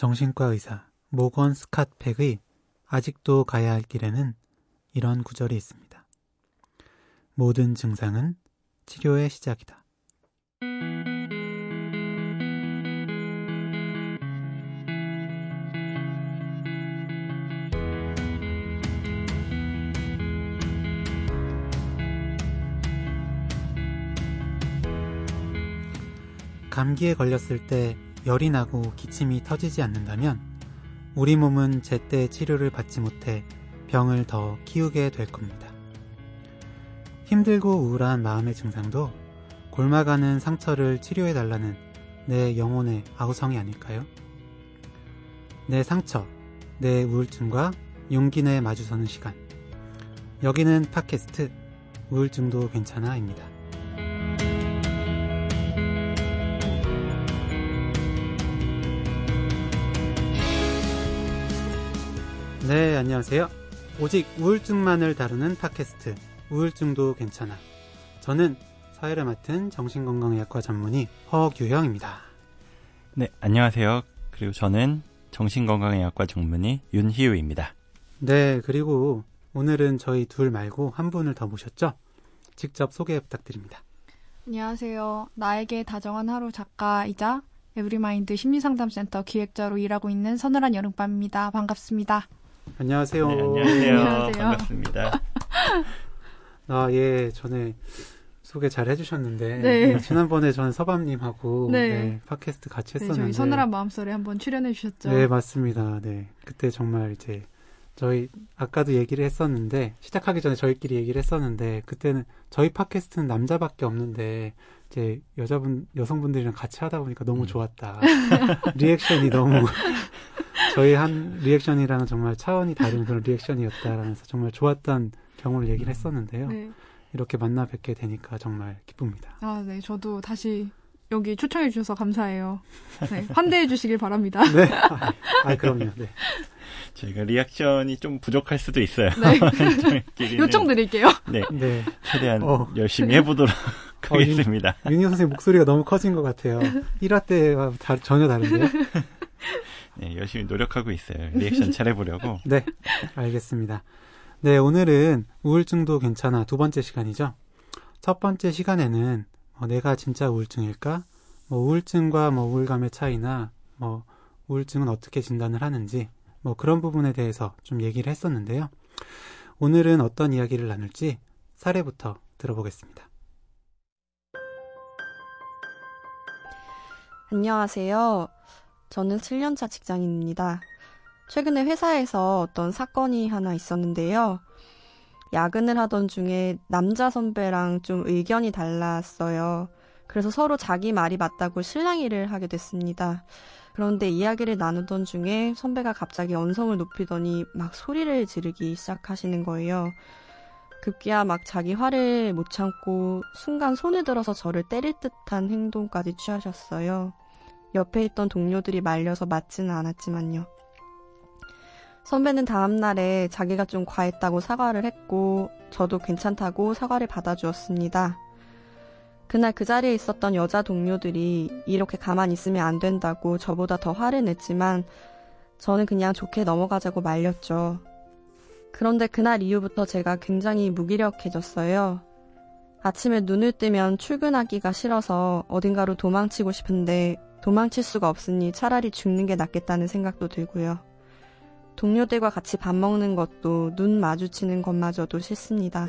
정신과 의사 모건 스캇팩의 아직도 가야 할 길에는 이런 구절이 있습니다. 모든 증상은 치료의 시작이다. 감기에 걸렸을 때 열이 나고 기침이 터지지 않는다면 우리 몸은 제때 치료를 받지 못해 병을 더 키우게 될 겁니다. 힘들고 우울한 마음의 증상도 골마가는 상처를 치료해달라는 내 영혼의 아우성이 아닐까요? 내 상처, 내 우울증과 용기 내 마주서는 시간. 여기는 팟캐스트 우울증도 괜찮아입니다. 네, 안녕하세요. 오직 우울증만을 다루는 팟캐스트 우울증도 괜찮아. 저는 사회를 맡은 정신건강의학과 전문의 허규형입니다. 네, 안녕하세요. 그리고 저는 정신건강의학과 전문의 윤희우입니다. 네, 그리고 오늘은 저희 둘 말고 한 분을 더 모셨죠? 직접 소개 부탁드립니다. 안녕하세요. 나에게 다정한 하루 작가이자 에브리마인드 심리상담센터 기획자로 일하고 있는 서늘한 여름밤입니다. 반갑습니다. 안녕하세요. 네, 안녕하세요. 안녕하세요. 반갑습니다. 아, 예, 전에 소개 잘 해주셨는데. 네. 지난번에 저는 서밤님하고 네. 네, 팟캐스트 같이 네, 했었는데. 저희 서늘한 마음소리 한번 출연해 주셨죠. 네, 맞습니다. 네. 그때 정말 이제 저희 아까도 얘기를 했었는데 시작하기 전에 저희끼리 얘기를 했었는데 그때는 저희 팟캐스트는 남자밖에 없는데 이제 여자분 여성분들이랑 같이 하다 보니까 너무 음. 좋았다. 리액션이 너무 저희 한 리액션이랑은 정말 차원이 다른 그런 리액션이었다라면서 정말 좋았던 경우를 얘기를 했었는데요. 네. 이렇게 만나 뵙게 되니까 정말 기쁩니다. 아, 네. 저도 다시 여기 초청해 주셔서 감사해요. 네. 환대해 주시길 바랍니다. 네. 아, 아, 그럼요. 네. 저희가 리액션이 좀 부족할 수도 있어요. 네. 요청 드릴게요. 네, 네. 최대한 어. 열심히 해보도록 어, 윤- 하겠습니다. 윤희 선생님 목소리가 너무 커진 것 같아요. 1화 때와 다- 전혀 다른데요? 네, 열심히 노력하고 있어요. 리액션 잘해보려고. 네, 알겠습니다. 네, 오늘은 우울증도 괜찮아 두 번째 시간이죠. 첫 번째 시간에는 어, 내가 진짜 우울증일까? 뭐 우울증과 뭐 우울감의 차이나 뭐 우울증은 어떻게 진단을 하는지 뭐 그런 부분에 대해서 좀 얘기를 했었는데요. 오늘은 어떤 이야기를 나눌지 사례부터 들어보겠습니다. 안녕하세요. 저는 7년차 직장인입니다. 최근에 회사에서 어떤 사건이 하나 있었는데요. 야근을 하던 중에 남자 선배랑 좀 의견이 달랐어요. 그래서 서로 자기 말이 맞다고 실랑이를 하게 됐습니다. 그런데 이야기를 나누던 중에 선배가 갑자기 언성을 높이더니 막 소리를 지르기 시작하시는 거예요. 급기야 막 자기 화를 못 참고 순간 손을 들어서 저를 때릴 듯한 행동까지 취하셨어요. 옆에 있던 동료들이 말려서 맞지는 않았지만요. 선배는 다음날에 자기가 좀 과했다고 사과를 했고, 저도 괜찮다고 사과를 받아주었습니다. 그날 그 자리에 있었던 여자 동료들이 이렇게 가만히 있으면 안 된다고 저보다 더 화를 냈지만, 저는 그냥 좋게 넘어가자고 말렸죠. 그런데 그날 이후부터 제가 굉장히 무기력해졌어요. 아침에 눈을 뜨면 출근하기가 싫어서 어딘가로 도망치고 싶은데 도망칠 수가 없으니 차라리 죽는 게 낫겠다는 생각도 들고요. 동료들과 같이 밥 먹는 것도 눈 마주치는 것마저도 싫습니다.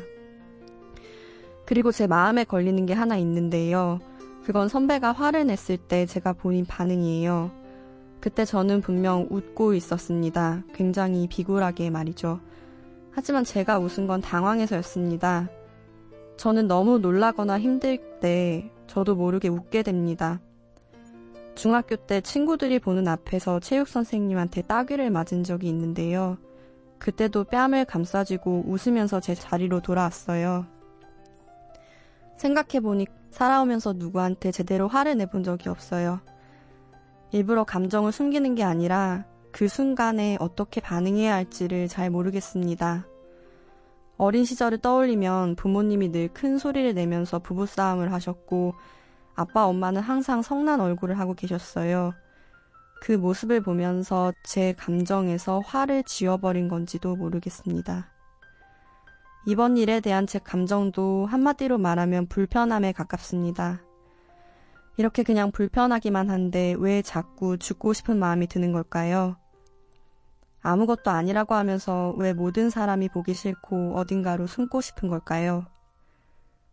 그리고 제 마음에 걸리는 게 하나 있는데요. 그건 선배가 화를 냈을 때 제가 본인 반응이에요. 그때 저는 분명 웃고 있었습니다. 굉장히 비굴하게 말이죠. 하지만 제가 웃은 건 당황해서였습니다. 저는 너무 놀라거나 힘들 때 저도 모르게 웃게 됩니다. 중학교 때 친구들이 보는 앞에서 체육 선생님한테 따귀를 맞은 적이 있는데요. 그때도 뺨을 감싸쥐고 웃으면서 제 자리로 돌아왔어요. 생각해보니 살아오면서 누구한테 제대로 화를 내본 적이 없어요. 일부러 감정을 숨기는 게 아니라 그 순간에 어떻게 반응해야 할지를 잘 모르겠습니다. 어린 시절을 떠올리면 부모님이 늘 큰 소리를 내면서 부부싸움을 하셨고 아빠 엄마는 항상 성난 얼굴을 하고 계셨어요. 그 모습을 보면서 제 감정에서 화를 지워버린 건지도 모르겠습니다. 이번 일에 대한 제 감정도 한마디로 말하면 불편함에 가깝습니다. 이렇게 그냥 불편하기만 한데 왜 자꾸 죽고 싶은 마음이 드는 걸까요? 아무것도 아니라고 하면서 왜 모든 사람이 보기 싫고 어딘가로 숨고 싶은 걸까요?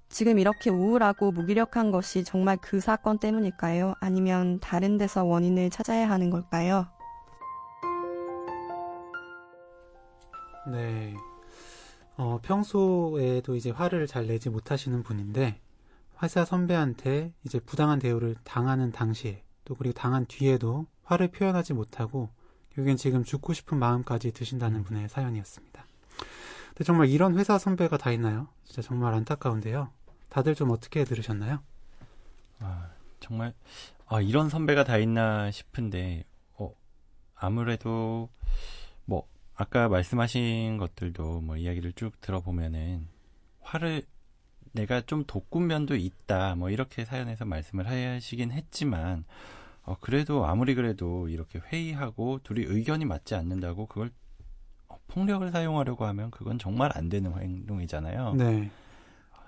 지금 이렇게 우울하고 무기력한 것이 정말 그 사건 때문일까요? 아니면 다른 데서 원인을 찾아야 하는 걸까요? 네. 어, 평소에도 이제 화를 잘 내지 못하시는 분인데, 회사 선배한테 이제 부당한 대우를 당하는 당시에, 또 그리고 당한 뒤에도 화를 표현하지 못하고, 여기엔 지금 죽고 싶은 마음까지 드신다는 분의 사연이었습니다. 근데 정말 이런 회사 선배가 다 있나요? 진짜 정말 안타까운데요. 다들 좀 어떻게 들으셨나요? 아, 정말 아, 이런 선배가 다 있나 싶은데 어, 아무래도 뭐 아까 말씀하신 것들도 뭐 이야기를 쭉 들어보면은 화를 내가 좀 돋군 면도 있다 뭐 이렇게 사연에서 말씀을 하시긴 했지만 어, 그래도 아무리 그래도 이렇게 회의하고 둘이 의견이 맞지 않는다고 그걸 어, 폭력을 사용하려고 하면 그건 정말 안 되는 행동이잖아요. 네.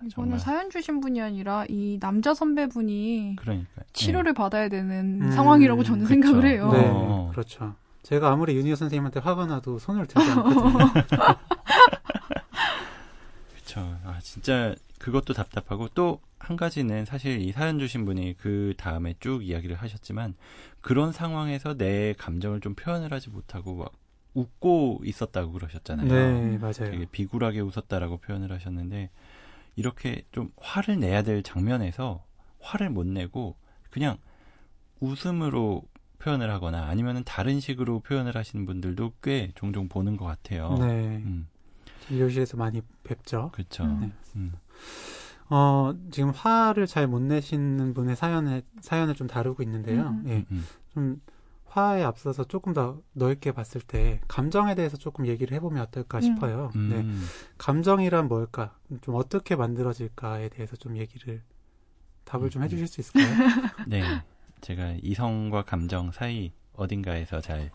이거는 정말. 사연 주신 분이 아니라 이 남자 선배분이 그러니까 치료를 받아야 되는 음, 상황이라고 저는 그쵸. 생각을 해요. 네. 어. 그렇죠. 제가 아무리 윤희호 선생님한테 화가 나도 손을 들지 않거든요. 그쵸. 아, 진짜 그것도 답답하고 또 한 가지는 사실 이 사연 주신 분이 그 다음에 쭉 이야기를 하셨지만 그런 상황에서 내 감정을 좀 표현을 하지 못하고 막 웃고 있었다고 그러셨잖아요. 네, 맞아요. 되게 비굴하게 웃었다라고 표현을 하셨는데 이렇게 좀 화를 내야 될 장면에서 화를 못 내고 그냥 웃음으로 표현을 하거나 아니면은 다른 식으로 표현을 하시는 분들도 꽤 종종 보는 것 같아요. 네. 음, 진료실에서 많이 뵙죠. 그렇죠. 음. 네. 음. 어, 지금 화를 잘 못 내시는 분의 사연에, 사연을 좀 다루고 있는데요. 음, 음. 예. 음. 좀 화에 앞서서 조금 더 넓게 봤을 때 감정에 대해서 조금 얘기를 해보면 어떨까 음. 싶어요. 음. 네. 감정이란 뭘까? 좀 어떻게 만들어질까에 대해서 좀 얘기를 답을 좀 음. 해주실 수 있을까요? 네. 제가 이성과 감정 사이 어딘가에서 잘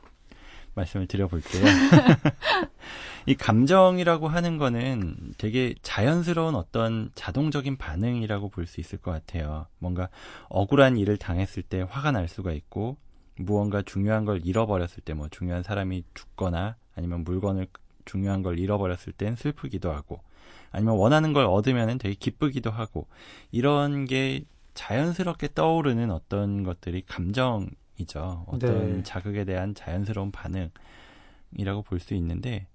말씀을 드려볼게요. 이 감정이라고 하는 거는 되게 자연스러운 어떤 자동적인 반응이라고 볼 수 있을 것 같아요. 뭔가 억울한 일을 당했을 때 화가 날 수가 있고, 무언가 중요한 걸 잃어버렸을 때, 뭐 중요한 사람이 죽거나 아니면 물건을 중요한 걸 잃어버렸을 땐 슬프기도 하고, 아니면 원하는 걸 얻으면 되게 기쁘기도 하고, 이런 게 자연스럽게 떠오르는 어떤 것들이 감정 이죠. 어떤 네. 자극에 대한 자연스러운 반응이라고 볼 수 있는데,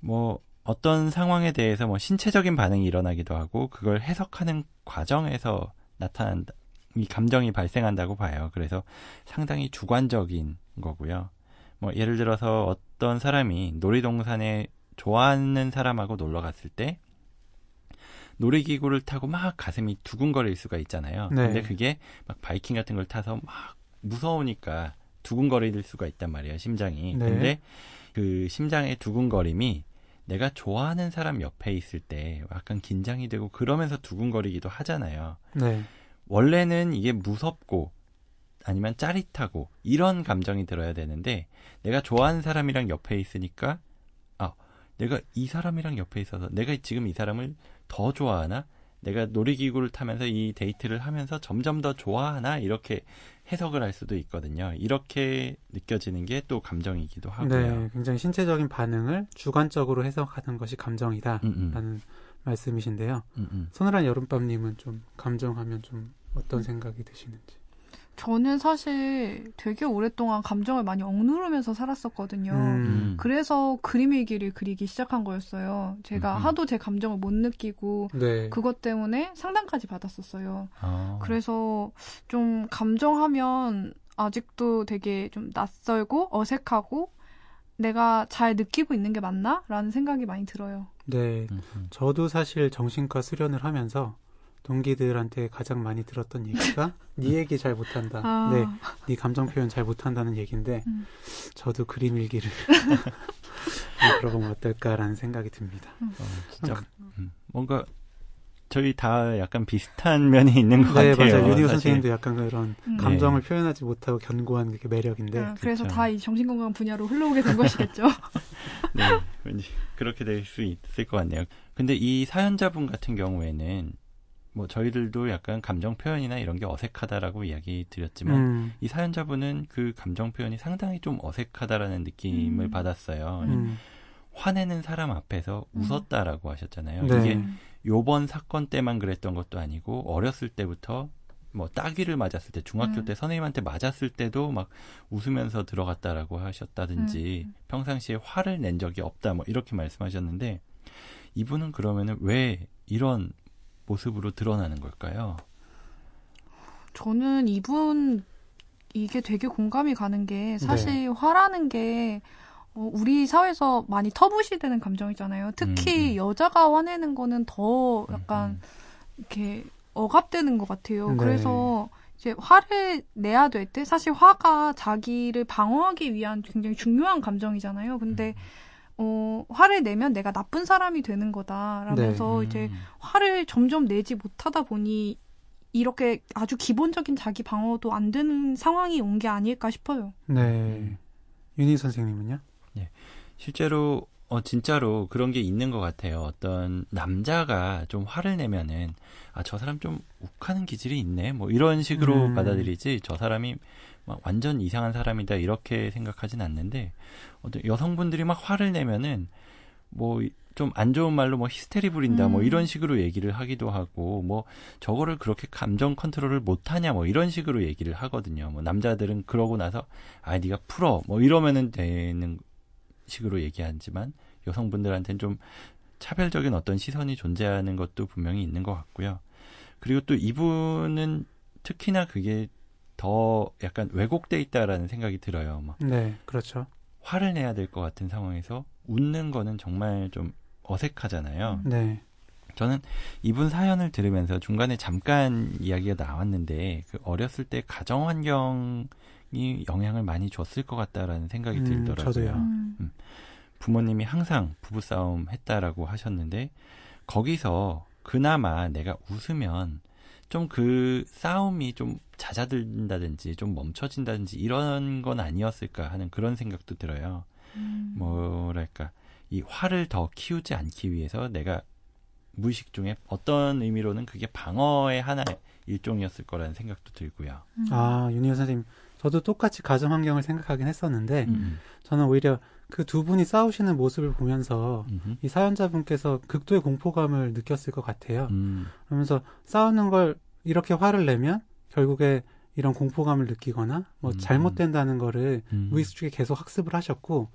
뭐, 어떤 상황에 대해서 뭐 신체적인 반응이 일어나기도 하고, 그걸 해석하는 과정에서 나타난다, 이 감정이 발생한다고 봐요. 그래서 상당히 주관적인 거고요. 뭐, 예를 들어서 어떤 사람이 놀이동산에 좋아하는 사람하고 놀러 갔을 때, 놀이기구를 타고 막 가슴이 두근거릴 수가 있잖아요. 네. 근데 그게 막 바이킹 같은 걸 타서 막 무서우니까 두근거릴 수가 있단 말이에요, 심장이. 네. 근데 그 심장의 두근거림이 내가 좋아하는 사람 옆에 있을 때 약간 긴장이 되고 그러면서 두근거리기도 하잖아요. 네. 원래는 이게 무섭고 아니면 짜릿하고 이런 감정이 들어야 되는데 내가 좋아하는 사람이랑 옆에 있으니까 아 내가 이 사람이랑 옆에 있어서 내가 지금 이 사람을 더 좋아하나 내가 놀이기구를 타면서 이 데이트를 하면서 점점 더 좋아하나 이렇게 해석을 할 수도 있거든요. 이렇게 느껴지는 게 또 감정이기도 하고요. 네. 굉장히 신체적인 반응을 주관적으로 해석하는 것이 감정이다. 음, 음, 라는 말씀이신데요. 음, 음. 서늘한 여름밤님은 좀 감정하면 좀 어떤 생각이 드시는지. 저는 사실 되게 오랫동안 감정을 많이 억누르면서 살았었거든요. 음. 그래서 그림 일기를 그리기 시작한 거였어요. 제가 음. 하도 제 감정을 못 느끼고 네. 그것 때문에 상담까지 받았었어요. 아, 그래서 좀 감정하면 아직도 되게 좀 낯설고 어색하고 내가 잘 느끼고 있는 게 맞나? 라는 생각이 많이 들어요. 네. 저도 사실 정신과 수련을 하면서 동기들한테 가장 많이 들었던 얘기가 네 얘기 잘 못한다. 아. 네, 네 감정 표현 잘 못한다는 얘기인데 음. 저도 그림 일기를 들어보면 어떨까라는 생각이 듭니다. 어, 진짜 음, 뭔가 저희 다 약간 비슷한 면이 있는 것 네, 같아요. 맞아요. 사실. 선생님도 약간 그런 음. 감정을 표현하지 못하고 견고한 게 매력인데. 아, 그래서 그쵸. 다이 정신건강 분야로 흘러오게 된 것이겠죠. 네, 왠지 그렇게 될 수 있을 것 같네요. 근데 이 사연자분 같은 경우에는 뭐 저희들도 약간 감정 표현이나 이런 게 어색하다라고 이야기 드렸지만 음, 이 사연자분은 그 감정 표현이 상당히 좀 어색하다라는 느낌을 음. 받았어요. 음, 화내는 사람 앞에서 음. 웃었다라고 하셨잖아요. 네. 이게 요번 사건 때만 그랬던 것도 아니고 어렸을 때부터 뭐 따귀를 맞았을 때 중학교 음. 때 선생님한테 맞았을 때도 막 웃으면서 들어갔다라고 하셨다든지 음. 평상시에 화를 낸 적이 없다 뭐 이렇게 말씀하셨는데 이분은 그러면은 왜 이런 모습으로 드러나는 걸까요? 저는 이분 이게 되게 공감이 가는 게 사실 네. 화라는 게 어, 우리 사회에서 많이 터부시되는 감정이잖아요. 특히 음, 음. 여자가 화내는 거는 더 약간 음, 이렇게 억압되는 것 같아요. 네. 그래서 이제 화를 내야 될 때 사실 화가 자기를 방어하기 위한 굉장히 중요한 감정이잖아요. 근데 어, 화를 내면 내가 나쁜 사람이 되는 거다라면서 음, 이제 화를 점점 내지 못하다 보니 이렇게 아주 기본적인 자기 방어도 안 되는 상황이 온 게 아닐까 싶어요. 네. 윤희 선생님은요? 실제로 어 진짜로 그런 게 있는 것 같아요. 어떤 남자가 좀 화를 내면은 아 저 사람 좀 욱하는 기질이 있네 뭐 이런 식으로 음. 받아들이지 저 사람이 막 완전 이상한 사람이다 이렇게 생각하진 않는데 어떤 여성분들이 막 화를 내면은 뭐 좀 안 좋은 말로 뭐 히스테리 부린다 뭐 음. 이런 식으로 얘기를 하기도 하고 뭐 저거를 그렇게 감정 컨트롤을 못하냐 뭐 이런 식으로 얘기를 하거든요. 뭐 남자들은 그러고 나서 아 네가 풀어 뭐 이러면은 되는 식으로 얘기하지만 여성분들한테는 좀 차별적인 어떤 시선이 존재하는 것도 분명히 있는 것 같고요. 그리고 또 이분은 특히나 그게 더 약간 왜곡돼 있다라는 생각이 들어요. 막 네, 그렇죠. 화를 내야 될 것 같은 상황에서 웃는 거는 정말 좀 어색하잖아요. 네. 저는 이분 사연을 들으면서 중간에 잠깐 이야기가 나왔는데 그 어렸을 때 가정 환경 이 영향을 많이 줬을 것 같다라는 생각이 음, 들더라고요. 저도요. 음. 부모님이 항상 부부싸움 했다라고 하셨는데 거기서 그나마 내가 웃으면 좀 그 싸움이 좀 잦아든다든지 좀 멈춰진다든지 이런 건 아니었을까 하는 그런 생각도 들어요. 음. 뭐랄까 이 화를 더 키우지 않기 위해서 내가 무의식 중에 어떤 의미로는 그게 방어의 하나의 일종이었을 거라는 생각도 들고요. 음. 아, 윤희 선생님. 저도 똑같이 가정 환경을 생각하긴 했었는데, 음, 저는 오히려 그 두 분이 싸우시는 모습을 보면서 음, 음, 이 사연자분께서 극도의 공포감을 느꼈을 것 같아요. 음, 그러면서 싸우는 걸 이렇게 화를 내면 결국에 이런 공포감을 느끼거나 뭐 음. 잘못된다는 거를 음, 무의식 중에 계속 학습을 하셨고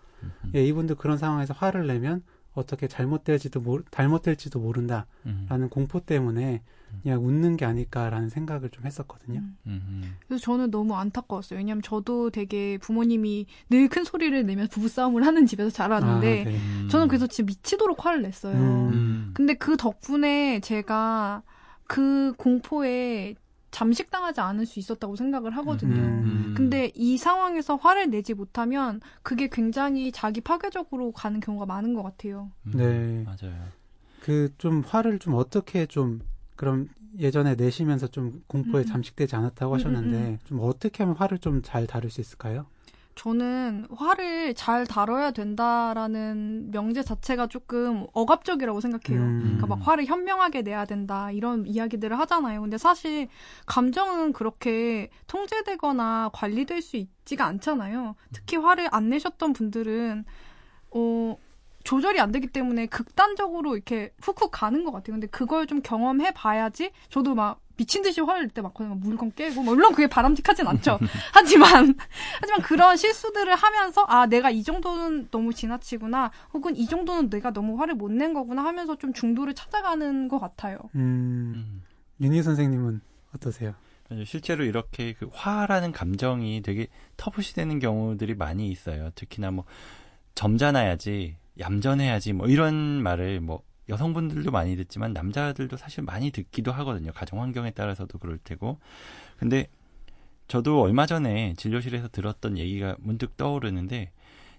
예, 이분도 그런 상황에서 화를 내면 어떻게 잘못될지도 모르, 잘못될지도 모른다라는 음, 공포 때문에 그냥 웃는 게 아닐까라는 생각을 좀 했었거든요. 음. 음, 그래서 저는 너무 안타까웠어요. 왜냐하면 저도 되게 부모님이 늘 큰 소리를 내면 부부싸움을 하는 집에서 자랐는데 아, 네. 음. 저는 그래서 진짜 미치도록 화를 냈어요. 음. 음, 근데 그 덕분에 제가 그 공포에 잠식당하지 않을 수 있었다고 생각을 하거든요. 음. 근데 이 상황에서 화를 내지 못하면 그게 굉장히 자기 파괴적으로 가는 경우가 많은 것 같아요. 음, 네. 맞아요. 그 좀 화를 좀 어떻게 좀 그럼 예전에 내시면서 좀 공포에 음. 잠식되지 않았다고 음, 하셨는데 음, 좀 어떻게 하면 화를 좀 잘 다룰 수 있을까요? 저는 화를 잘 다뤄야 된다라는 명제 자체가 조금 억압적이라고 생각해요. 음. 그러니까 막 화를 현명하게 내야 된다 이런 이야기들을 하잖아요. 근데 사실 감정은 그렇게 통제되거나 관리될 수 있지가 않잖아요. 특히 화를 안 내셨던 분들은 어 조절이 안 되기 때문에 극단적으로 이렇게 훅훅 가는 것 같아요. 근데 그걸 좀 경험해 봐야지 저도 막 미친 듯이 화를 낼때막 그냥 물건 깨고 뭐 물론 그게 바람직하진 않죠. 하지만 하지만 그런 실수들을 하면서 아 내가 이 정도는 너무 지나치구나 혹은 이 정도는 내가 너무 화를 못 낸 거구나 하면서 좀 중도를 찾아가는 것 같아요. 음, 음. 윤희 선생님은 어떠세요? 실제로 이렇게 그 화라는 감정이 되게 터부시 되는 경우들이 많이 있어요. 특히나 뭐 점잖아야지, 얌전해야지 뭐 이런 말을 뭐 여성분들도 많이 듣지만 남자들도 사실 많이 듣기도 하거든요. 가정 환경에 따라서도 그럴 테고. 근데 저도 얼마 전에 진료실에서 들었던 얘기가 문득 떠오르는데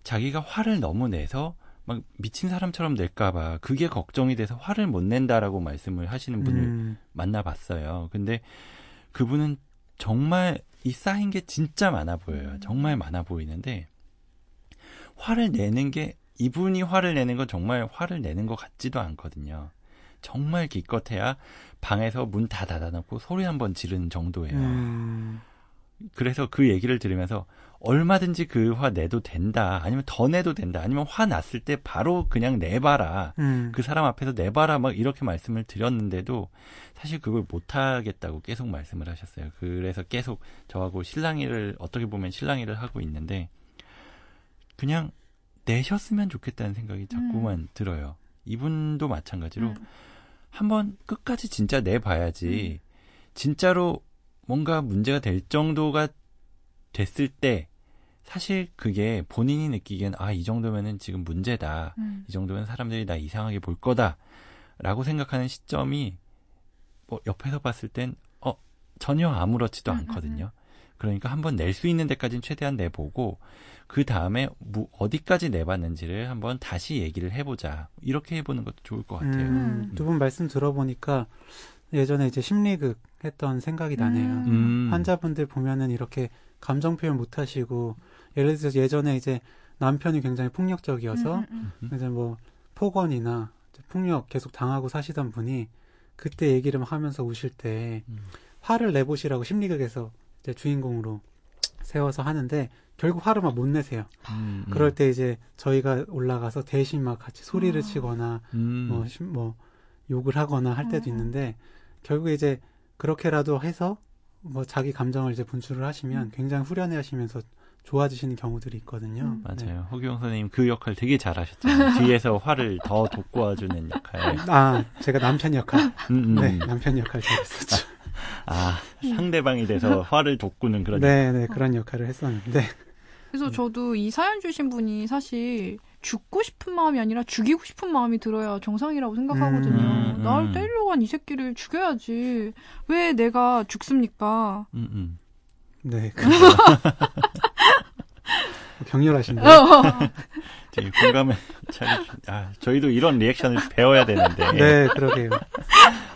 자기가 화를 너무 내서 막 미친 사람처럼 낼까봐 그게 걱정이 돼서 화를 못 낸다라고 말씀을 하시는 분을 음, 만나봤어요. 근데 그분은 정말 이 쌓인 게 진짜 많아 보여요. 음. 정말 많아 보이는데 화를 내는 게 이분이 화를 내는 건 정말 화를 내는 것 같지도 않거든요. 정말 기껏해야 방에서 문 다 닫아놓고 소리 한 번 지르는 정도예요. 음, 그래서 그 얘기를 들으면서 얼마든지 그 화 내도 된다. 아니면 더 내도 된다. 아니면 화 났을 때 바로 그냥 내봐라. 음, 그 사람 앞에서 내봐라. 막 이렇게 말씀을 드렸는데도 사실 그걸 못하겠다고 계속 말씀을 하셨어요. 그래서 계속 저하고 신랑이를 어떻게 보면 신랑이를 하고 있는데 그냥 내셨으면 좋겠다는 생각이 자꾸만 들어요. 이분도 마찬가지로 음. 한번 끝까지 진짜 내봐야지. 진짜로 뭔가 문제가 될 정도가 됐을 때 사실 그게 본인이 느끼기엔 아, 이 정도면은 지금 문제다. 음. 이 정도면 사람들이 나 이상하게 볼 거다. 라고 생각하는 시점이 뭐 옆에서 봤을 땐 어, 전혀 아무렇지도 음, 않거든요. 그러니까 한번 낼 수 있는 데까지는 최대한 내보고 그 다음에 뭐 어디까지 내봤는지를 한번 다시 얘기를 해보자. 이렇게 해보는 것도 좋을 것 같아요. 음, 음. 두분 말씀 들어보니까 예전에 이제 심리극 했던 생각이 나네요. 음. 음. 환자분들 보면은 이렇게 감정 표현 못 하시고 예를 들어서 예전에 이제 남편이 굉장히 폭력적이어서 음, 음, 음. 이제 뭐 폭언이나 폭력 계속 당하고 사시던 분이 그때 얘기를 막 하면서 우실 때 음. 화를 내보시라고 심리극에서 이제 주인공으로 세워서 하는데 결국 화를 막 못 내세요. 음, 음. 그럴 때 이제 저희가 올라가서 대신 막 같이 소리를 아. 치거나 음. 뭐, 심- 뭐 욕을 하거나 할 때도 음. 있는데 결국에 이제 그렇게라도 해서 뭐 자기 감정을 이제 분출을 하시면 음. 굉장히 후련해 하시면서 좋아지시는 경우들이 있거든요. 음. 네. 맞아요. 허기영 선생님 그 역할 되게 잘하셨잖아요. 뒤에서 화를 더 돋구어주는 역할. 아, 제가 남편 역할. 음, 음. 네, 남편 역할 잘했었죠. 아, 상대방이 돼서 화를 돋구는 그런. 네, 네, 그런 역할을 했었는데. 그래서 저도 이 사연 주신 분이 사실 죽고 싶은 마음이 아니라 죽이고 싶은 마음이 들어야 정상이라고 생각하거든요. 음, 음. 나를 때리려고 한 이 새끼를 죽여야지. 왜 내가 죽습니까? 음, 음. 네. 격렬하신데. 어. 되게 공감을 잘. 아, 저희도 이런 리액션을 배워야 되는데. 네, 그러게요.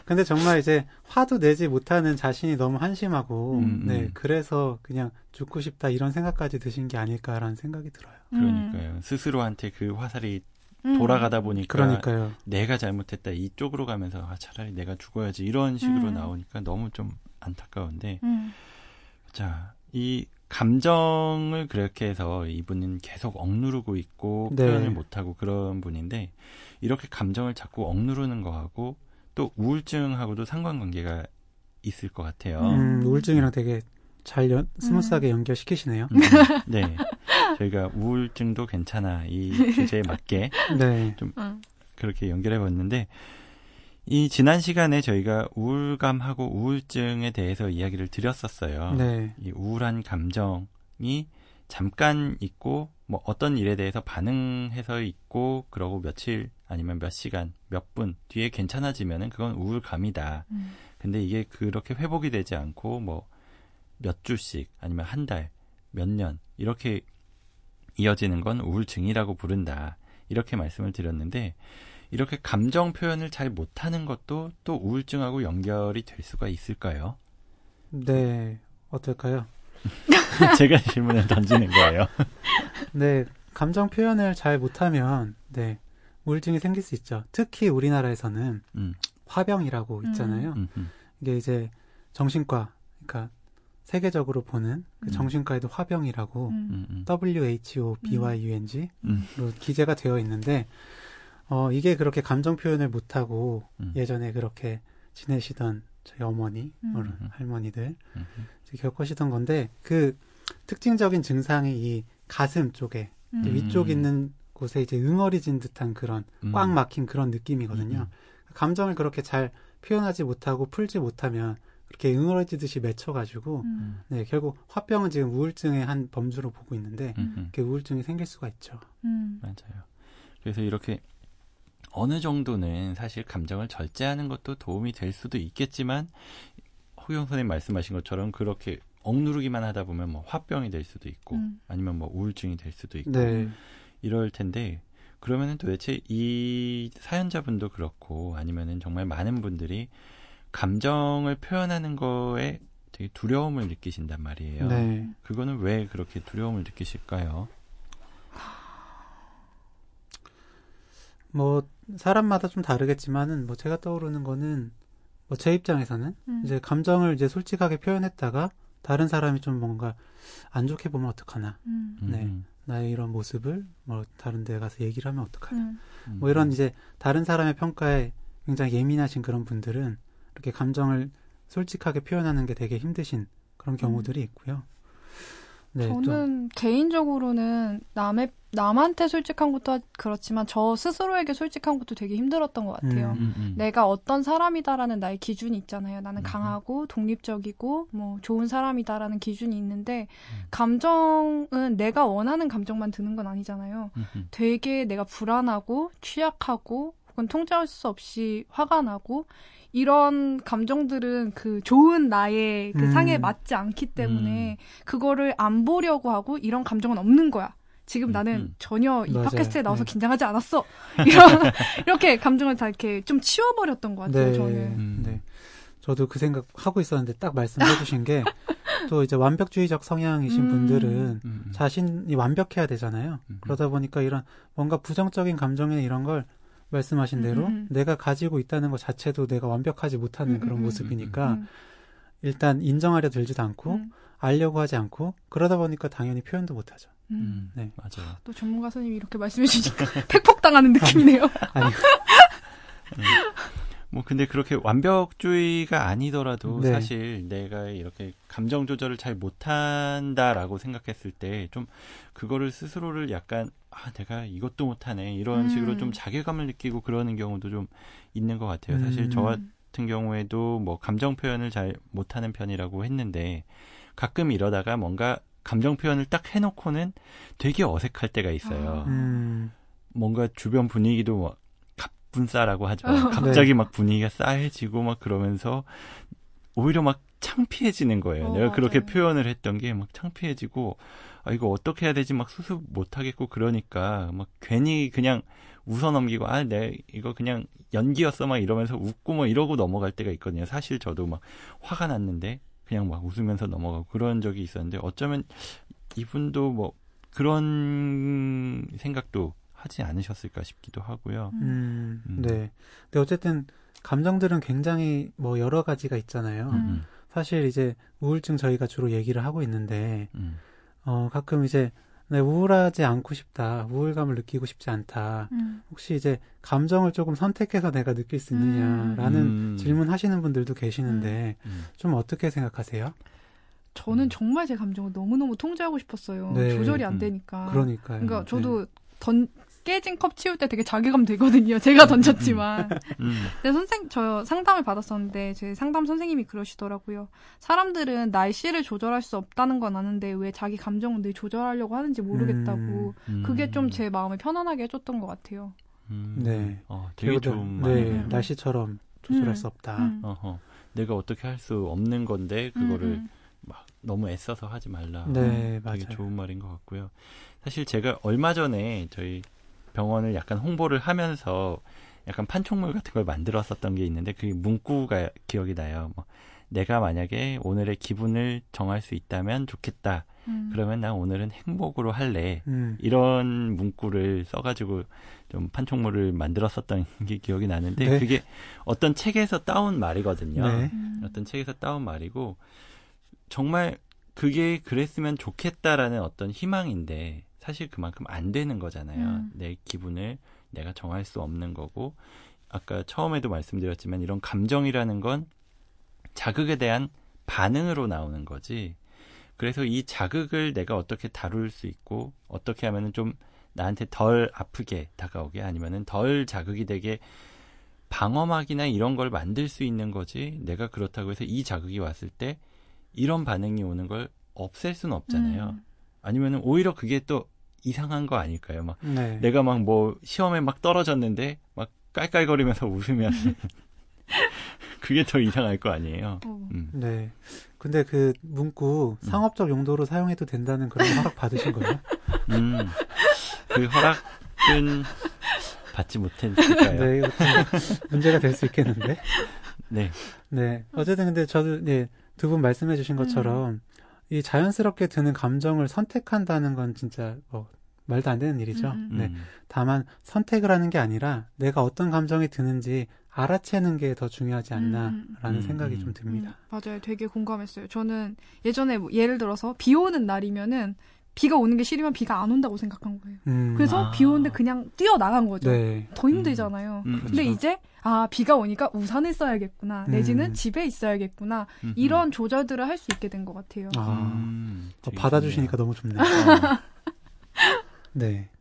근데 정말 이제 화도 내지 못하는 자신이 너무 한심하고, 음, 네, 음. 그래서 그냥 죽고 싶다 이런 생각까지 드신 게 아닐까라는 생각이 들어요. 그러니까요. 스스로한테 그 화살이 음. 돌아가다 보니까 그러니까요. 내가 잘못했다 이쪽으로 가면서 아, 차라리 내가 죽어야지 이런 식으로 음. 나오니까 너무 좀 안타까운데 음. 자, 이 감정을 그렇게 해서 이분은 계속 억누르고 있고 네. 표현을 못하고 그런 분인데 이렇게 감정을 자꾸 억누르는 거하고 또 우울증하고도 상관관계가 있을 것 같아요. 음, 우울증이랑 되게 잘 연, smooth하게 연결시키시네요. 음, 네. 저희가 우울증도 괜찮아 이 주제에 맞게 네. 음. 그렇게 연결해 봤는데 이 지난 시간에 저희가 우울감하고 우울증에 대해서 이야기를 드렸었어요. 네. 이 우울한 감정이 잠깐 있고 뭐 어떤 일에 대해서 반응해서 있고 그러고 며칠 아니면 몇 시간, 몇 분 뒤에 괜찮아지면은 그건 우울감이다. 음. 근데 이게 그렇게 회복이 되지 않고 뭐 몇 주씩 아니면 한 달, 몇 년 이렇게 이어지는 건 우울증이라고 부른다. 이렇게 말씀을 드렸는데 이렇게 감정 표현을 잘 못하는 것도 또 우울증하고 연결이 될 수가 있을까요? 네. 어떨까요? 제가 질문을 던지는 거예요. 네. 감정 표현을 잘 못하면, 네. 우울증이 생길 수 있죠. 특히 우리나라에서는 음, 화병이라고 있잖아요. 음, 음, 이게 이제 정신과, 그러니까 세계적으로 보는 그 음. 정신과에도 화병이라고 음. 음, 음, WHO BYUNG로 음, 기재가 되어 있는데 어 이게 그렇게 감정 표현을 못하고 음. 예전에 그렇게 지내시던 저희 어머니, 음. 어, 할머니들 음, 음. 겪으시던 건데 그 특징적인 증상이 이 가슴 쪽에 음. 위쪽 있는 곳에 이제 응어리진 듯한 그런 음. 꽉 막힌 그런 느낌이거든요. 음, 감정을 그렇게 잘 표현하지 못하고 풀지 못하면 그렇게 응어리지듯이 맺혀가지고 음. 네 결국 화병은 지금 우울증의 한 범주로 보고 있는데 음, 음. 이렇게 우울증이 생길 수가 있죠. 음. 맞아요. 그래서 이렇게 어느 정도는 사실 감정을 절제하는 것도 도움이 될 수도 있겠지만 호경 선생님 말씀하신 것처럼 그렇게 억누르기만 하다 보면 뭐 화병이 될 수도 있고 음. 아니면 뭐 우울증이 될 수도 있고 네. 이럴 텐데 그러면은 도대체 이 사연자분도 그렇고 아니면은 정말 많은 분들이 감정을 표현하는 거에 되게 두려움을 느끼신단 말이에요. 네. 그거는 왜 그렇게 두려움을 느끼실까요? 뭐 사람마다 좀 다르겠지만은 뭐 제가 떠오르는 거는 뭐 제 입장에서는 음. 이제 감정을 이제 솔직하게 표현했다가 다른 사람이 좀 뭔가 안 좋게 보면 어떡하나 음. 네. 음, 나의 이런 모습을 뭐 다른 데 가서 얘기를 하면 어떡하나 음. 음, 뭐 이런 이제 다른 사람의 평가에 굉장히 예민하신 그런 분들은 이렇게 감정을 솔직하게 표현하는 게 되게 힘드신 그런 경우들이 있고요. 네, 또 저는 개인적으로는 남의 남한테 솔직한 것도 그렇지만 저 스스로에게 솔직한 것도 되게 힘들었던 것 같아요. 음. 음, 음. 내가 어떤 사람이다라는 나의 기준이 있잖아요. 나는 음. 강하고 독립적이고 뭐 좋은 사람이다라는 기준이 있는데 음. 감정은 내가 원하는 감정만 드는 건 아니잖아요. 음, 음. 되게 내가 불안하고 취약하고 혹은 통제할 수 없이 화가 나고 이런 감정들은 그 좋은 나의 그 음. 상에 맞지 않기 때문에 그거를 안 보려고 하고 이런 감정은 없는 거야. 지금 음, 나는 음. 전혀 이 맞아요. 팟캐스트에 나와서 네. 긴장하지 않았어. 이런 이렇게 감정을 다 이렇게 좀 치워버렸던 것 같아요. 네, 저는. 음. 네. 저도 그 생각 하고 있었는데 딱 말씀해 주신 게 또 이제 완벽주의적 성향이신 음. 분들은 음, 음. 자신이 완벽해야 되잖아요. 음. 그러다 보니까 이런 뭔가 부정적인 감정이나 이런 걸 말씀하신 음, 대로 음, 음. 내가 가지고 있다는 것 자체도 내가 완벽하지 못하는 음, 그런 음, 음, 모습이니까 음, 일단 인정하려 들지도 않고 음, 알려고 하지 않고 그러다 보니까 당연히 표현도 못하죠. 음. 음, 네. 맞아요. 또 전문가 선생님이 이렇게 말씀해 주니까 팩폭당하는 느낌이네요. 아니 뭐 근데 그렇게 완벽주의가 아니더라도 네. 사실 내가 이렇게 감정 조절을 잘 못한다라고 생각했을 때 좀 그거를 스스로를 약간 아 내가 이것도 못하네 이런 음. 식으로 좀 자괴감을 느끼고 그러는 경우도 좀 있는 것 같아요. 사실 음. 저 같은 경우에도 뭐 감정 표현을 잘 못하는 편이라고 했는데 가끔 이러다가 뭔가 감정 표현을 딱 해놓고는 되게 어색할 때가 있어요. 아. 음, 뭔가 주변 분위기도 막 갑분싸라고 하죠. 갑자기 막 분위기가 싸해지고 막 그러면서 오히려 막 창피해지는 거예요. 어, 내가 그렇게 맞아요. 표현을 했던 게 막 창피해지고 아 이거 어떻게 해야 되지 막 수습 못 하겠고 그러니까 막 괜히 그냥 웃어 넘기고 아 내 이거 그냥 연기였어 막 이러면서 웃고 뭐 이러고 넘어갈 때가 있거든요. 사실 저도 막 화가 났는데 그냥 막 웃으면서 넘어가고 그런 적이 있었는데 어쩌면 이분도 뭐 그런 생각도 하지 않으셨을까 싶기도 하고요. 음, 음. 네. 근데 어쨌든 감정들은 굉장히 뭐 여러 가지가 있잖아요. 음. 사실 이제 우울증 저희가 주로 얘기를 하고 있는데 음, 어 가끔 이제 내 우울하지 않고 싶다, 우울감을 느끼고 싶지 않다. 음. 혹시 이제 감정을 조금 선택해서 내가 느낄 수 있느냐라는 음. 질문 하시는 분들도 계시는데 음. 좀 어떻게 생각하세요? 저는 음. 정말 제 감정을 너무너무 통제하고 싶었어요. 네. 조절이 안 음. 되니까. 그러니까요. 그러니까 네. 저도 던 깨진 컵 치울 때 되게 자괴감 들거든요. 제가 던졌지만. 음, 근데 선생 저 상담을 받았었는데 제 상담 선생님이 그러시더라고요. 사람들은 날씨를 조절할 수 없다는 건 아는데 왜 자기 감정을 늘 조절하려고 하는지 모르겠다고. 음. 그게 좀 제 마음을 편안하게 해줬던 것 같아요. 음. 네. 어, 되게 좋은 네, 말이네요. 날씨처럼 조절할 음. 수 없다. 음. 어허. 내가 어떻게 할 수 없는 건데 그거를 음, 막 너무 애써서 하지 말라. 네, 되게 맞아요. 좋은 말인 것 같고요. 사실 제가 얼마 전에 저희 병원을 약간 홍보를 하면서 약간 판촉물 같은 걸 만들었었던 게 있는데 그 문구가 기억이 나요. 뭐 내가 만약에 오늘의 기분을 정할 수 있다면 좋겠다. 음. 그러면 난 오늘은 행복으로 할래. 음. 이런 문구를 써가지고 좀 판촉물을 만들었었던 게 기억이 나는데 네. 그게 어떤 책에서 따온 말이거든요. 네. 음. 어떤 책에서 따온 말이고 정말 그게 그랬으면 좋겠다라는 어떤 희망인데 사실 그만큼 안 되는 거잖아요. 음. 내 기분을 내가 정할 수 없는 거고 아까 처음에도 말씀드렸지만 이런 감정이라는 건 자극에 대한 반응으로 나오는 거지. 그래서 이 자극을 내가 어떻게 다룰 수 있고 어떻게 하면은 좀 나한테 덜 아프게 다가오게 아니면은 덜 자극이 되게 방어막이나 이런 걸 만들 수 있는 거지. 내가 그렇다고 해서 이 자극이 왔을 때 이런 반응이 오는 걸 없앨 수는 없잖아요. 음. 아니면은 오히려 그게 또 이상한 거 아닐까요? 막 네. 내가 막 뭐 시험에 막 떨어졌는데 막 깔깔거리면서 웃으면 그게 더 이상할 거 아니에요. 어. 음. 네. 근데 그 문구 상업적 용도로 사용해도 된다는 그런 허락 받으신 거예요? 음. 그 허락은 받지 못했을까요? 네, 문제가 될 수 있겠는데. 네. 네. 어쨌든 근데 저도 네, 두 분 말씀해 주신 것처럼 이 자연스럽게 드는 감정을 선택한다는 건 진짜 뭐 말도 안 되는 일이죠. 음, 음. 네. 음. 다만 선택을 하는 게 아니라 내가 어떤 감정이 드는지 알아채는 게 더 중요하지 않나라는 음, 생각이 음. 좀 듭니다. 음, 맞아요. 되게 공감했어요. 저는 예전에 뭐 예를 들어서 비 오는 날이면은 비가 오는 게 싫으면 비가 안 온다고 생각한 거예요. 음. 그래서 아. 비 오는데 그냥 뛰어 나간 거죠. 네. 더 힘들잖아요. 음, 근데 그렇죠. 이제 아 비가 오니까 우산을 써야겠구나 내지는 음. 집에 있어야겠구나 음. 이런 조절들을 할 수 있게 된 것 같아요. 아, 음, 더 되게 받아주시니까 너무 좋네요. 좋네요.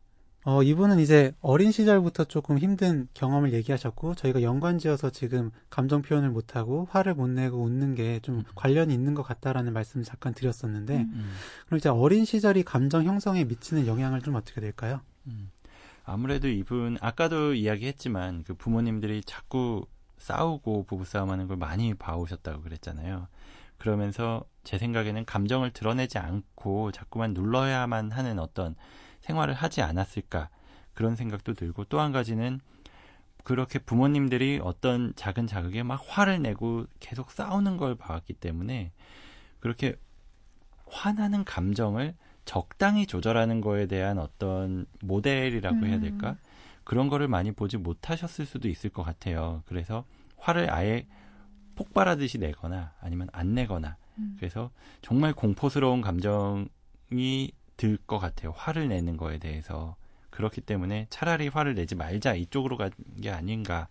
어, 이분은 이제 어린 시절부터 조금 힘든 경험을 얘기하셨고, 저희가 연관지어서 지금 감정 표현을 못하고, 화를 못 내고 웃는 게 좀 관련이 있는 것 같다라는 말씀을 잠깐 드렸었는데, 음. 음, 그럼 이제 어린 시절이 감정 형성에 미치는 영향을 좀 어떻게 될까요? 음. 아무래도 이분 아까도 이야기했지만 그 부모님들이 자꾸 싸우고 부부싸움하는 걸 많이 봐오셨다고 그랬잖아요. 그러면서 제 생각에는 감정을 드러내지 않고 자꾸만 눌러야만 하는 어떤 생활을 하지 않았을까 그런 생각도 들고 또 한 가지는 그렇게 부모님들이 어떤 작은 자극에 막 화를 내고 계속 싸우는 걸 봐왔기 때문에 그렇게 화나는 감정을 적당히 조절하는 거에 대한 어떤 모델이라고 해야 음. 될까? 그런 거를 많이 보지 못하셨을 수도 있을 것 같아요. 그래서 화를 아예 폭발하듯이 내거나 아니면 안 내거나 음. 그래서 정말 공포스러운 감정이 들 것 같아요. 화를 내는 거에 대해서. 그렇기 때문에 차라리 화를 내지 말자 이쪽으로 간 게 아닌가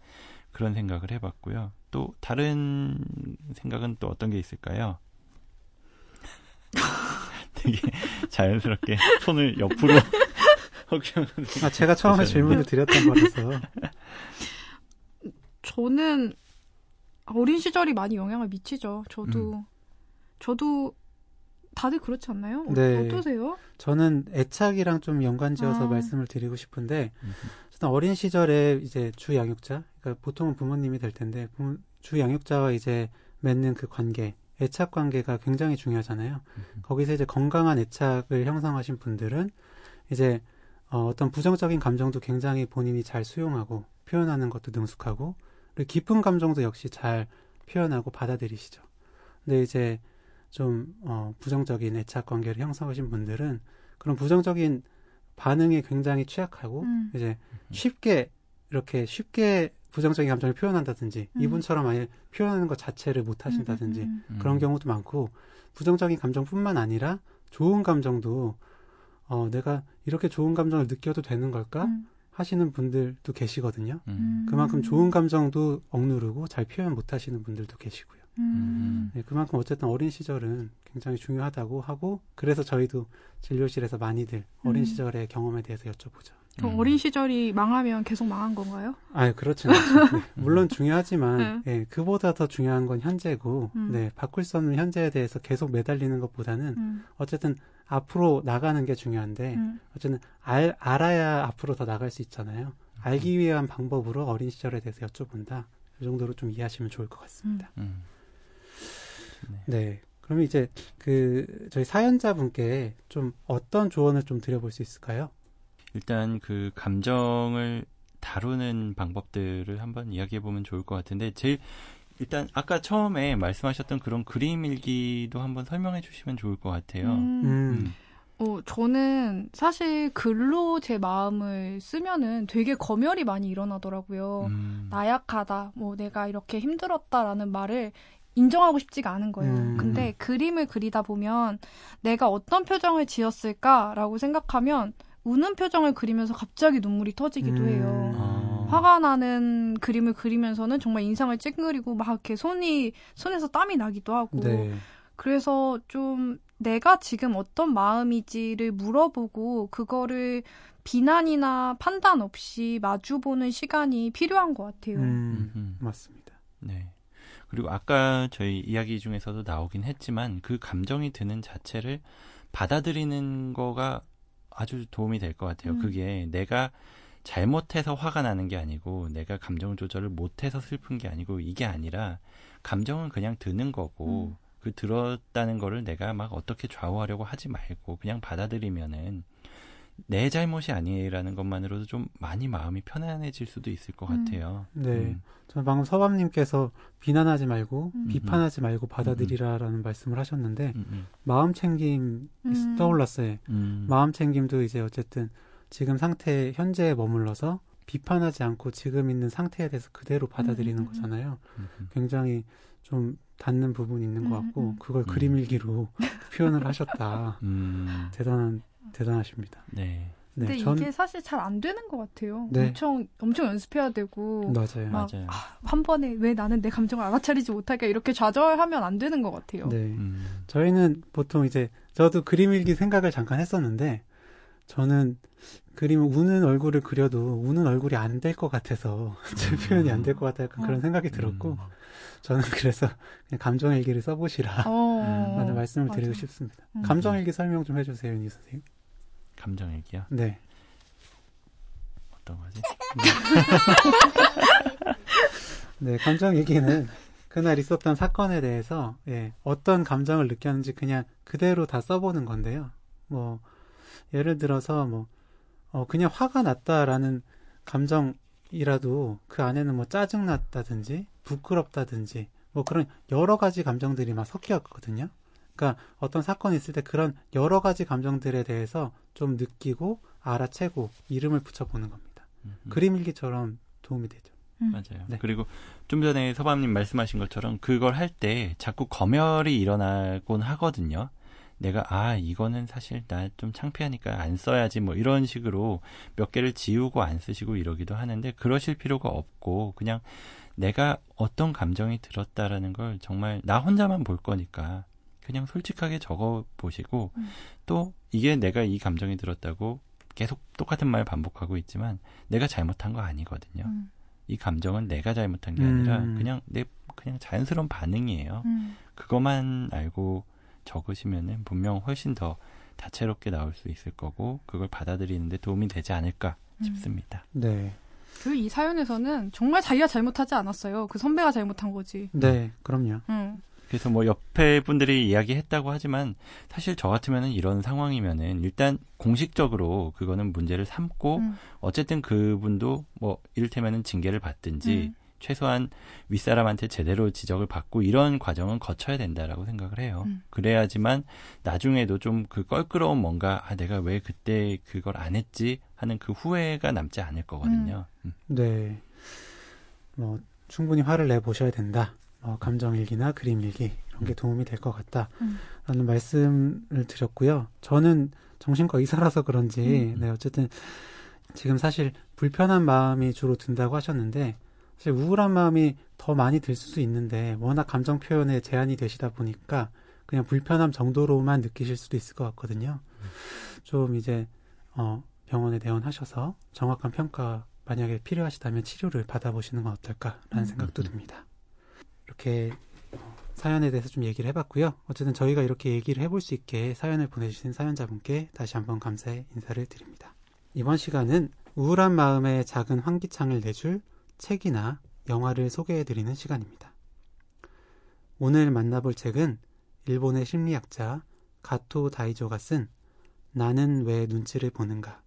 그런 생각을 해봤고요. 또 다른 생각은 또 어떤 게 있을까요? 되게 자연스럽게 손을 옆으로 아, 제가 처음에 질문을 드렸던 거라서. 저는 어린 시절이 많이 영향을 미치죠. 저도 음. 저도 다들 그렇지 않나요? 어- 네. 어떠세요? 저는 애착이랑 좀 연관지어서 아. 말씀을 드리고 싶은데, 일단 어린 시절에 이제 주 양육자, 그러니까 보통은 부모님이 될 텐데, 부모- 주 양육자와 이제 맺는 그 관계, 애착 관계가 굉장히 중요하잖아요. 거기서 이제 건강한 애착을 형성하신 분들은 이제 어, 떤 부정적인 감정도 굉장히 본인이 잘 수용하고 표현하는 것도 능숙하고 그리고 기쁜 감정도 역시 잘 표현하고 받아들이시죠. 근데 이제 좀 어, 부정적인 애착 관계를 형성하신 분들은 그런 부정적인 반응에 굉장히 취약하고 음. 이제 쉽게 이렇게 쉽게 부정적인 감정을 표현한다든지 음. 이분처럼 아예 표현하는 것 자체를 못 하신다든지 음, 음, 그런 경우도 많고 부정적인 감정뿐만 아니라 좋은 감정도 어, 내가 이렇게 좋은 감정을 느껴도 되는 걸까 음. 하시는 분들도 계시거든요. 음. 그만큼 좋은 감정도 억누르고 잘 표현 못 하시는 분들도 계시고요. 음. 네, 그만큼 어쨌든 어린 시절은 굉장히 중요하다고 하고 그래서 저희도 진료실에서 많이들 어린 음. 시절의 경험에 대해서 여쭤보죠. 그럼 음. 어린 시절이 망하면 계속 망한 건가요? 아, 그렇진 않죠. 네, 물론 중요하지만 네. 예, 그보다 더 중요한 건 현재고 음. 네, 바꿀 수 없는 현재에 대해서 계속 매달리는 것보다는 음. 어쨌든 앞으로 나가는 게 중요한데 음. 어쨌든 알, 알아야 앞으로 더 나갈 수 있잖아요. 알기 위한 방법으로 어린 시절에 대해서 여쭤본다. 이 정도로 좀 이해하시면 좋을 것 같습니다. 음. 네. 그러면 이제 그 저희 사연자분께 좀 어떤 조언을 좀 드려볼 수 있을까요? 일단 그 감정을 다루는 방법들을 한번 이야기해 보면 좋을 것 같은데 제일 일단 아까 처음에 말씀하셨던 그런 그림 일기도 한번 설명해 주시면 좋을 것 같아요. 음. 음. 어, 저는 사실 글로 제 마음을 쓰면은 되게 검열이 많이 일어나더라고요. 음. 나약하다, 뭐 내가 이렇게 힘들었다라는 말을 인정하고 싶지가 않은 거예요. 음. 근데 그림을 그리다 보면 내가 어떤 표정을 지었을까라고 생각하면 우는 표정을 그리면서 갑자기 눈물이 터지기도 음. 해요. 아. 화가 나는 그림을 그리면서는 정말 인상을 찡그리고 막 이렇게 손이 손에서 땀이 나기도 하고 네. 그래서 좀 내가 지금 어떤 마음이지를 물어보고 그거를 비난이나 판단 없이 마주보는 시간이 필요한 것 같아요. 음. 맞습니다. 네. 그리고 아까 저희 이야기 중에서도 나오긴 했지만 그 감정이 드는 자체를 받아들이는 거가 아주 도움이 될 것 같아요. 음. 그게 내가 잘못해서 화가 나는 게 아니고 내가 감정 조절을 못해서 슬픈 게 아니고 이게 아니라 감정은 그냥 드는 거고 음. 그 들었다는 거를 내가 막 어떻게 좌우하려고 하지 말고 그냥 받아들이면은 내 잘못이 아니라는 것만으로도 좀 많이 마음이 편안해질 수도 있을 것 음. 같아요. 네. 음. 저는 방금 서밤님께서 비난하지 말고 음. 비판하지 말고 받아들이라라는 말씀을 하셨는데 음, 음, 마음 챙김 음. 떠올랐어요. 음. 마음 챙김도 이제 어쨌든 지금 상태 현재에 머물러서 비판하지 않고 지금 있는 상태에 대해서 그대로 받아들이는 음, 음, 음. 거잖아요. 음, 음. 굉장히 좀 닿는 부분이 있는 것 음, 같고 음. 그걸 음. 그림 일기로 표현을 하셨다. 음, 대단한 대단하십니다. 네. 네, 근데 전 이게 사실 잘 안 되는 것 같아요. 네. 엄청 엄청 연습해야 되고 맞아요. 막 맞아요. 한 번에 왜 나는 내 감정을 알아차리지 못할까 이렇게 좌절하면 안 되는 것 같아요. 네. 음, 저희는 보통 이제 저도 그림 일기 생각을 잠깐 했었는데 저는 그림 우는 얼굴을 그려도 우는 얼굴이 안 될 것 같아서 제 표현이 안 될 것 같다 약간 그런 어. 생각이 들었고 음. 저는 그래서 그냥 감정일기를 써보시라 어, 라는 말씀을 드리고 맞아. 싶습니다. 음. 감정일기 설명 좀 해주세요, 윤희 선생님. 감정일기요? 네. 어떤 거지? 네, 감정일기는 그날 있었던 사건에 대해서 예, 어떤 감정을 느꼈는지 그냥 그대로 다 써보는 건데요. 뭐 예를 들어서 뭐 어, 그냥 화가 났다라는 감정이라도 그 안에는 뭐 짜증 났다든지 부끄럽다든지 뭐 그런 여러 가지 감정들이 막 섞였거든요. 그러니까 어떤 사건이 있을 때 그런 여러 가지 감정들에 대해서 좀 느끼고 알아채고 이름을 붙여보는 겁니다. 음, 음. 그림 일기처럼 도움이 되죠. 음. 맞아요. 네. 그리고 좀 전에 서방님 말씀하신 것처럼 그걸 할 때 자꾸 검열이 일어나곤 하거든요. 내가 아 이거는 사실 나 좀 창피하니까 안 써야지 뭐 이런 식으로 몇 개를 지우고 안 쓰시고 이러기도 하는데 그러실 필요가 없고 그냥 내가 어떤 감정이 들었다라는 걸 정말 나 혼자만 볼 거니까 그냥 솔직하게 적어 보시고 음. 또 이게 내가 이 감정이 들었다고 계속 똑같은 말 반복하고 있지만 내가 잘못한 거 아니거든요. 음, 이 감정은 내가 잘못한 게 아니라 음. 그냥 내 그냥 자연스러운 반응이에요. 음. 그것만 알고 적으시면은 분명 훨씬 더 다채롭게 나올 수 있을 거고 그걸 받아들이는데 도움이 되지 않을까 음. 싶습니다. 네. 그리고 이 사연에서는 정말 자기가 잘못하지 않았어요. 그 선배가 잘못한 거지. 네, 그럼요. 응. 그래서 뭐 옆에 분들이 이야기했다고 하지만 사실 저 같으면은 이런 상황이면은 일단 공식적으로 그거는 문제를 삼고 음. 어쨌든 그분도 뭐 이를테면은 징계를 받든지 음. 최소한 윗사람한테 제대로 지적을 받고 이런 과정은 거쳐야 된다라고 생각을 해요. 음. 그래야지만 나중에도 좀 그 껄끄러운 뭔가 아 내가 왜 그때 그걸 안 했지 하는 그 후회가 남지 않을 거거든요. 음. 네. 뭐, 충분히 화를 내 보셔야 된다. 어, 감정일기나 그림일기, 이런 게 도움이 될 것 같다. 음. 라는 말씀을 드렸고요. 저는 정신과 의사라서 그런지, 음. 네, 어쨌든, 지금 사실 불편한 마음이 주로 든다고 하셨는데, 사실 우울한 마음이 더 많이 들 수도 있는데, 워낙 감정 표현에 제한이 되시다 보니까, 그냥 불편함 정도로만 느끼실 수도 있을 것 같거든요. 좀 이제, 어, 병원에 내원하셔서 정확한 평가 만약에 필요하시다면 치료를 받아보시는 건 어떨까라는 음. 생각도 듭니다. 이렇게 어, 사연에 대해서 좀 얘기를 해봤고요. 어쨌든 저희가 이렇게 얘기를 해볼 수 있게 사연을 보내주신 사연자분께 다시 한번 감사의 인사를 드립니다. 이번 시간은 우울한 마음에 작은 환기창을 내줄 책이나 영화를 소개해드리는 시간입니다. 오늘 만나볼 책은 일본의 심리학자 가토 다이조가 쓴 나는 왜 눈치를 보는가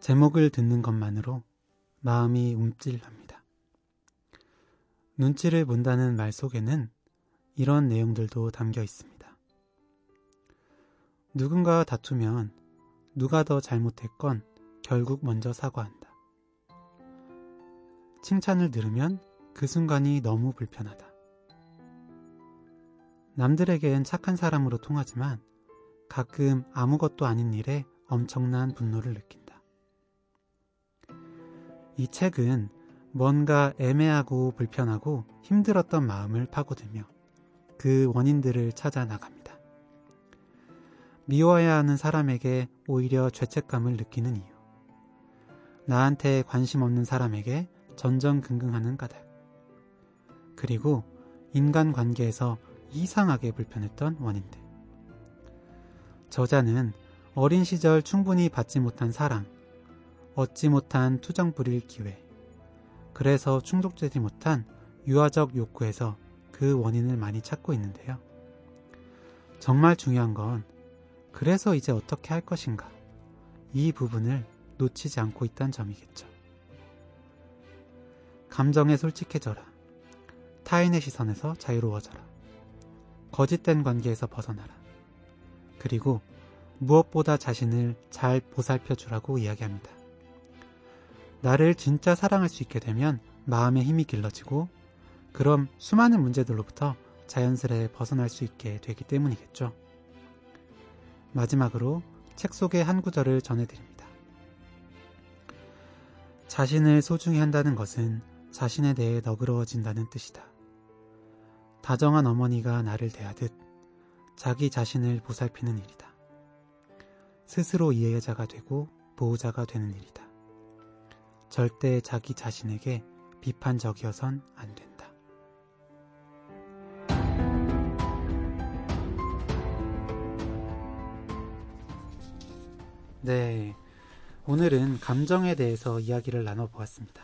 제목을 듣는 것만으로 마음이 움찔합니다. 눈치를 본다는 말 속에는 이런 내용들도 담겨 있습니다. 누군가와 다투면 누가 더 잘못했건 결국 먼저 사과한다. 칭찬을 들으면 그 순간이 너무 불편하다. 남들에겐 착한 사람으로 통하지만 가끔 아무것도 아닌 일에 엄청난 분노를 느낀다. 이 책은 뭔가 애매하고 불편하고 힘들었던 마음을 파고들며 그 원인들을 찾아 나갑니다. 미워야 하는 사람에게 오히려 죄책감을 느끼는 이유. 나한테 관심 없는 사람에게 전전긍긍하는 까닭. 그리고 인간 관계에서 이상하게 불편했던 원인들. 저자는 어린 시절 충분히 받지 못한 사랑, 얻지 못한 투정 부릴 기회, 그래서 충족되지 못한 유아적 욕구에서 그 원인을 많이 찾고 있는데요. 정말 중요한 건 그래서 이제 어떻게 할 것인가 이 부분을 놓치지 않고 있다는 점이겠죠. 감정에 솔직해져라. 타인의 시선에서 자유로워져라. 거짓된 관계에서 벗어나라. 그리고 무엇보다 자신을 잘 보살펴 주라고 이야기합니다. 나를 진짜 사랑할 수 있게 되면 마음의 힘이 길러지고 그럼 수많은 문제들로부터 자연스레 벗어날 수 있게 되기 때문이겠죠. 마지막으로 책 속의 한 구절을 전해드립니다. 자신을 소중히 한다는 것은 자신에 대해 너그러워진다는 뜻이다. 다정한 어머니가 나를 대하듯 자기 자신을 보살피는 일이다. 스스로 이해자가 되고 보호자가 되는 일이다. 절대 자기 자신에게 비판적이어선 안 된다. 네. 오늘은 감정에 대해서 이야기를 나눠보았습니다.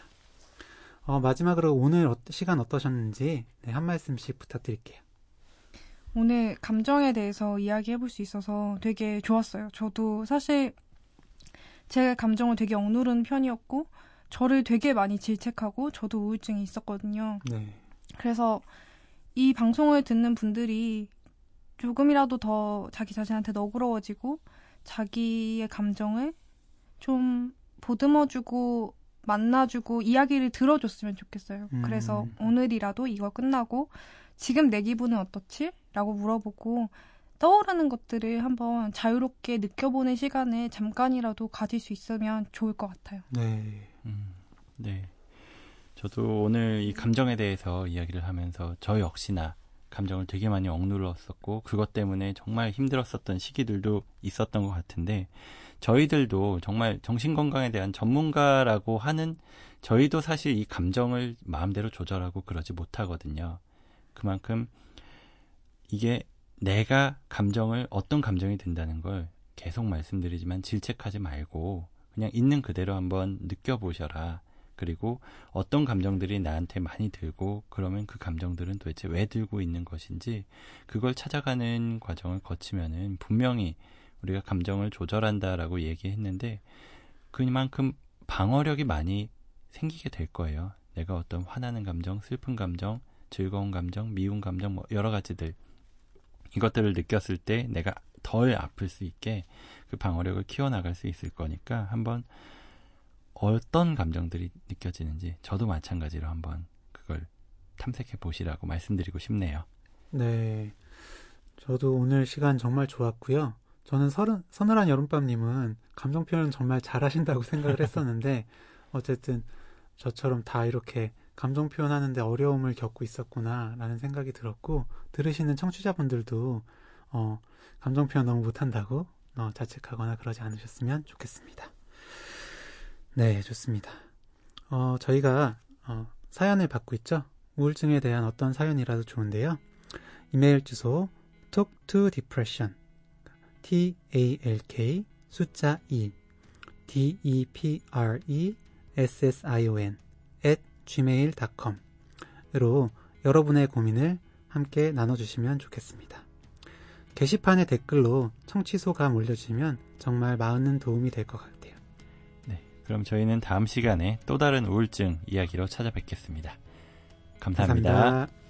어, 마지막으로 오늘 어, 시간 어떠셨는지 네, 한 말씀씩 부탁드릴게요. 오늘 감정에 대해서 이야기해 볼 수 있어서 되게 좋았어요. 저도 사실 제 감정을 되게 억누른 편이었고, 저를 되게 많이 질책하고, 저도 우울증이 있었거든요. 네. 그래서 이 방송을 듣는 분들이 조금이라도 더 자기 자신한테 너그러워지고, 자기의 감정을 좀 보듬어주고 만나주고 이야기를 들어줬으면 좋겠어요. 음. 그래서 오늘이라도 이거 끝나고 지금 내 기분은 어떻지? 라고 물어보고 떠오르는 것들을 한번 자유롭게 느껴보는 시간을 잠깐이라도 가질 수 있으면 좋을 것 같아요. 네. 음, 네. 저도 오늘 이 감정에 대해서 이야기를 하면서 저 역시나 감정을 되게 많이 억눌렀었고 그것 때문에 정말 힘들었었던 시기들도 있었던 것 같은데 저희들도 정말 정신 건강에 대한 전문가라고 하는 저희도 사실 이 감정을 마음대로 조절하고 그러지 못하거든요. 그만큼 이게 내가 감정을 어떤 감정이 든다는 걸 계속 말씀드리지만 질책하지 말고 그냥 있는 그대로 한번 느껴보셔라. 그리고 어떤 감정들이 나한테 많이 들고 그러면 그 감정들은 도대체 왜 들고 있는 것인지 그걸 찾아가는 과정을 거치면은 분명히 우리가 감정을 조절한다라고 얘기했는데 그만큼 방어력이 많이 생기게 될 거예요. 내가 어떤 화나는 감정, 슬픈 감정, 즐거운 감정, 미운 감정 뭐 여러 가지들 이것들을 느꼈을 때 내가 덜 아플 수 있게 그 방어력을 키워나갈 수 있을 거니까 한번 어떤 감정들이 느껴지는지 저도 마찬가지로 한번 그걸 탐색해 보시라고 말씀드리고 싶네요. 네. 저도 오늘 시간 정말 좋았고요. 저는 서른, 서늘한 여름밤님은 감정 표현 정말 잘하신다고 생각을 했었는데, 어쨌든 저처럼 다 이렇게 감정 표현하는데 어려움을 겪고 있었구나라는 생각이 들었고, 들으시는 청취자분들도, 어, 감정 표현 너무 못한다고, 어, 자책하거나 그러지 않으셨으면 좋겠습니다. 네, 좋습니다. 어, 저희가, 어, 사연을 받고 있죠? 우울증에 대한 어떤 사연이라도 좋은데요. 이메일 주소 talk to depression t a l k 숫자 2 d e p r e s s i o n at gmail.com으로 여러분의 고민을 함께 나눠주시면 좋겠습니다. 게시판에 댓글로 청취소감 올려주시면 정말 많은 도움이 될 것 같아요. 네, 그럼 저희는 다음 시간에 또 다른 우울증 이야기로 찾아뵙겠습니다 감사합니다. 감사합니다.